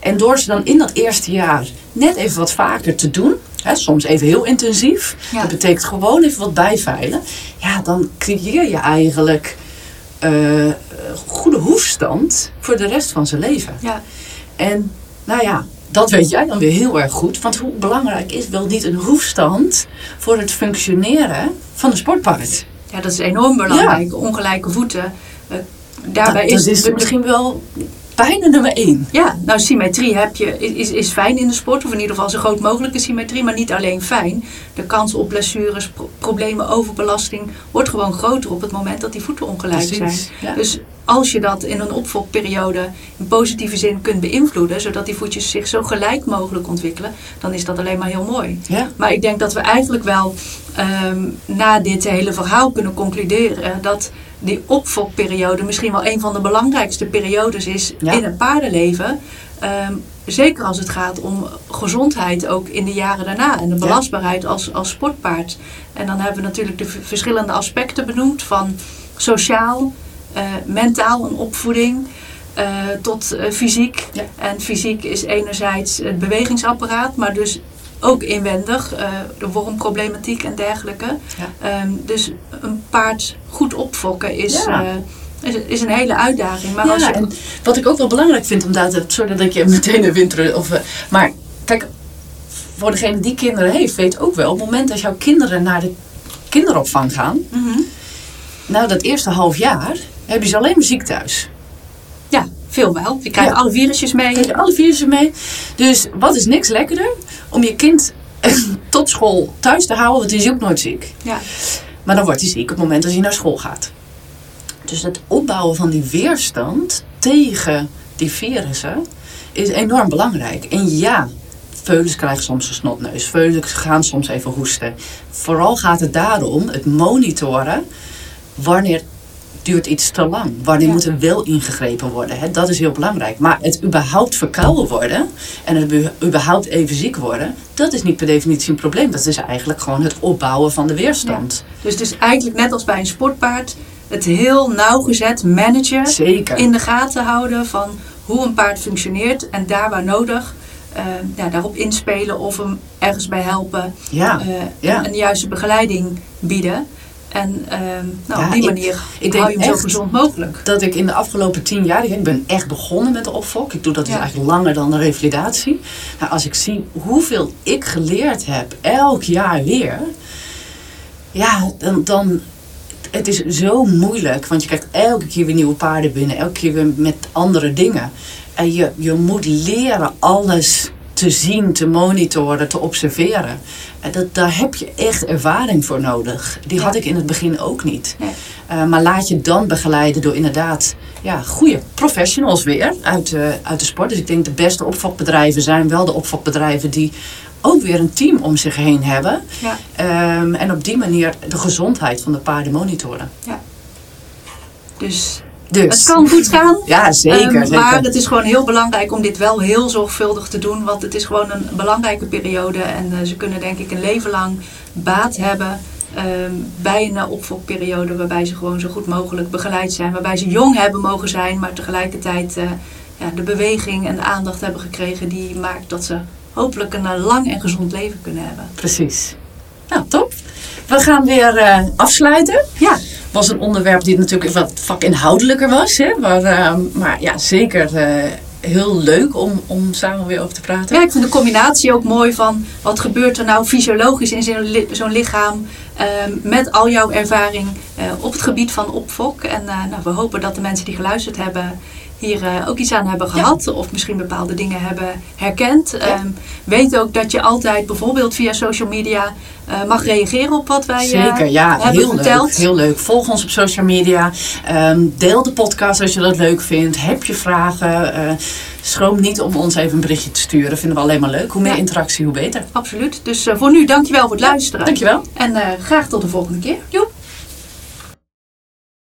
En door ze dan in dat eerste jaar net even wat vaker te doen, hè, soms even heel intensief, Ja. dat betekent gewoon even wat bijveilen, ja, dan creëer je eigenlijk uh, goede hoefstand voor de rest van zijn leven. Ja. En nou ja, dat weet jij dan weer heel erg goed. Want hoe belangrijk is wel niet een hoefstand voor het functioneren van een sportpaard? Ja, dat is enorm belangrijk. Ongelijke voeten. Uh, daarbij dat, is, dat is de- misschien wel bijna nummer één. Ja, nou symmetrie heb je, is, is fijn in de sport, of in ieder geval zo groot mogelijke symmetrie, maar niet alleen fijn. De kans op blessures, pro- problemen, overbelasting wordt gewoon groter op het moment dat die voeten ongelijk Precies, zijn. ja. Dus als je dat in een opvolgperiode in positieve zin kunt beïnvloeden, zodat die voetjes zich zo gelijk mogelijk ontwikkelen, dan is dat alleen maar heel mooi. Ja. Maar ik denk dat we eigenlijk wel ehm, na dit hele verhaal kunnen concluderen dat die opvolgperiode misschien wel een van de belangrijkste periodes is Ja. in het paardenleven. Ehm, zeker als het gaat om gezondheid ook in de jaren daarna en de belastbaarheid als, als sportpaard. En dan hebben we natuurlijk de verschillende aspecten benoemd van sociaal, mentaal en opvoeding. eh, tot eh, fysiek. Ja. En fysiek is enerzijds het bewegingsapparaat, maar dus ook inwendig, eh, de wormproblematiek en dergelijke. Ja. Ehm, dus een paard goed opfokken is, Ja. eh, is, is een hele uitdaging. Maar als ja, je, en wat ik ook wel belangrijk vind om daar te... Sorry dat ik je meteen een winter... Of, eh, maar kijk, voor degene die kinderen heeft, weet ook wel... op het moment dat jouw kinderen naar de kinderopvang gaan... Mhm. Nou, dat eerste half jaar heb je ze alleen maar ziek thuis. Ja, veel wel. Je krijgt Ja. alle virusjes mee. je alle virussen mee. Dus wat is niks lekkerder om je kind tot school thuis te houden, want die is ook nooit ziek. Ja. Maar dan wordt hij ziek op het moment dat hij naar school gaat. Dus het opbouwen van die weerstand tegen die virussen is enorm belangrijk. En ja, veulens krijgen soms een snotneus. Veulens gaan soms even hoesten. Vooral gaat het daarom het monitoren wanneer duurt iets te lang. Wanneer Ja. moet er wel ingegrepen worden. Hè? Dat is heel belangrijk. Maar het überhaupt verkouden worden en het überhaupt even ziek worden, dat is niet per definitie een probleem. Dat is eigenlijk gewoon het opbouwen van de weerstand. Dus het is eigenlijk net als bij een sportpaard het heel nauwgezet managen, Zeker. in de gaten houden van hoe een paard functioneert en daar waar nodig eh, ja, daarop inspelen of hem ergens bij helpen. Ja, eh, ja. en de juiste begeleiding bieden. En ehm, nou, Ja, op die ik- manier ik hou denk je hem zo gezond mogelijk. dat ik in de afgelopen tien jaar, ik ben echt begonnen met de opfok. Ik doe dat dus eigenlijk langer dan de revalidatie. Nou, als ik zie hoeveel ik geleerd heb, elk jaar weer. Ja, dan, dan het is zo moeilijk. Want je krijgt elke keer weer nieuwe paarden binnen. Elke keer weer met andere dingen. En je, je moet leren alles te zien, te monitoren, te observeren. En dat, daar heb je echt ervaring voor nodig. Die Ja. had ik in het begin ook niet. Nee. Uh, maar laat je dan begeleiden door inderdaad ja, goede professionals weer uit, uh, uit de sport. Dus ik denk de beste opvokbedrijven zijn wel de opvokbedrijven die ook weer een team om zich heen hebben. Ja. Ehm, en op die manier de gezondheid van de paarden monitoren. Ja. Dus Dus. het kan goed gaan. Ja, zeker. Ehm, zeker. maar het is gewoon heel belangrijk om dit wel heel zorgvuldig te doen. Want het is gewoon een belangrijke periode. En eh, ze kunnen denk ik een leven lang baat hebben ehm, bij een opvolgperiode. Waarbij ze gewoon zo goed mogelijk begeleid zijn. Waarbij ze jong hebben mogen zijn. Maar tegelijkertijd eh, ja, de beweging en de aandacht hebben gekregen. Die maakt dat ze hopelijk een uh, lang en gezond leven kunnen hebben. Precies. Nou, top. We gaan weer uh, afsluiten. Ja. Was een onderwerp die natuurlijk wat vakinhoudelijker was. Hè? Maar, uh, maar ja, zeker uh, heel leuk om, om samen weer over te praten. Ja, ik vind de combinatie ook mooi van wat gebeurt er nou fysiologisch in zo'n li zo lichaam. met al jouw ervaring uh, op het gebied van opfok. En nou, we hopen dat de mensen die geluisterd hebben hier uh, ook iets aan hebben gehad. Ja. Of misschien bepaalde dingen hebben herkend. Ja. Um, weet ook dat je altijd bijvoorbeeld via social media uh, mag reageren op wat wij Zeker, ja, hebben heel verteld. Leuk, heel leuk. Volg ons op social media. Um, deel de podcast als je dat leuk vindt. Heb je vragen? Schroom niet om ons even een berichtje te sturen. Vinden we alleen maar leuk. Hoe meer ja. interactie, hoe beter. Absoluut. Dus voor nu, dankjewel voor het luisteren. Dankjewel. En graag tot de volgende keer. Joep.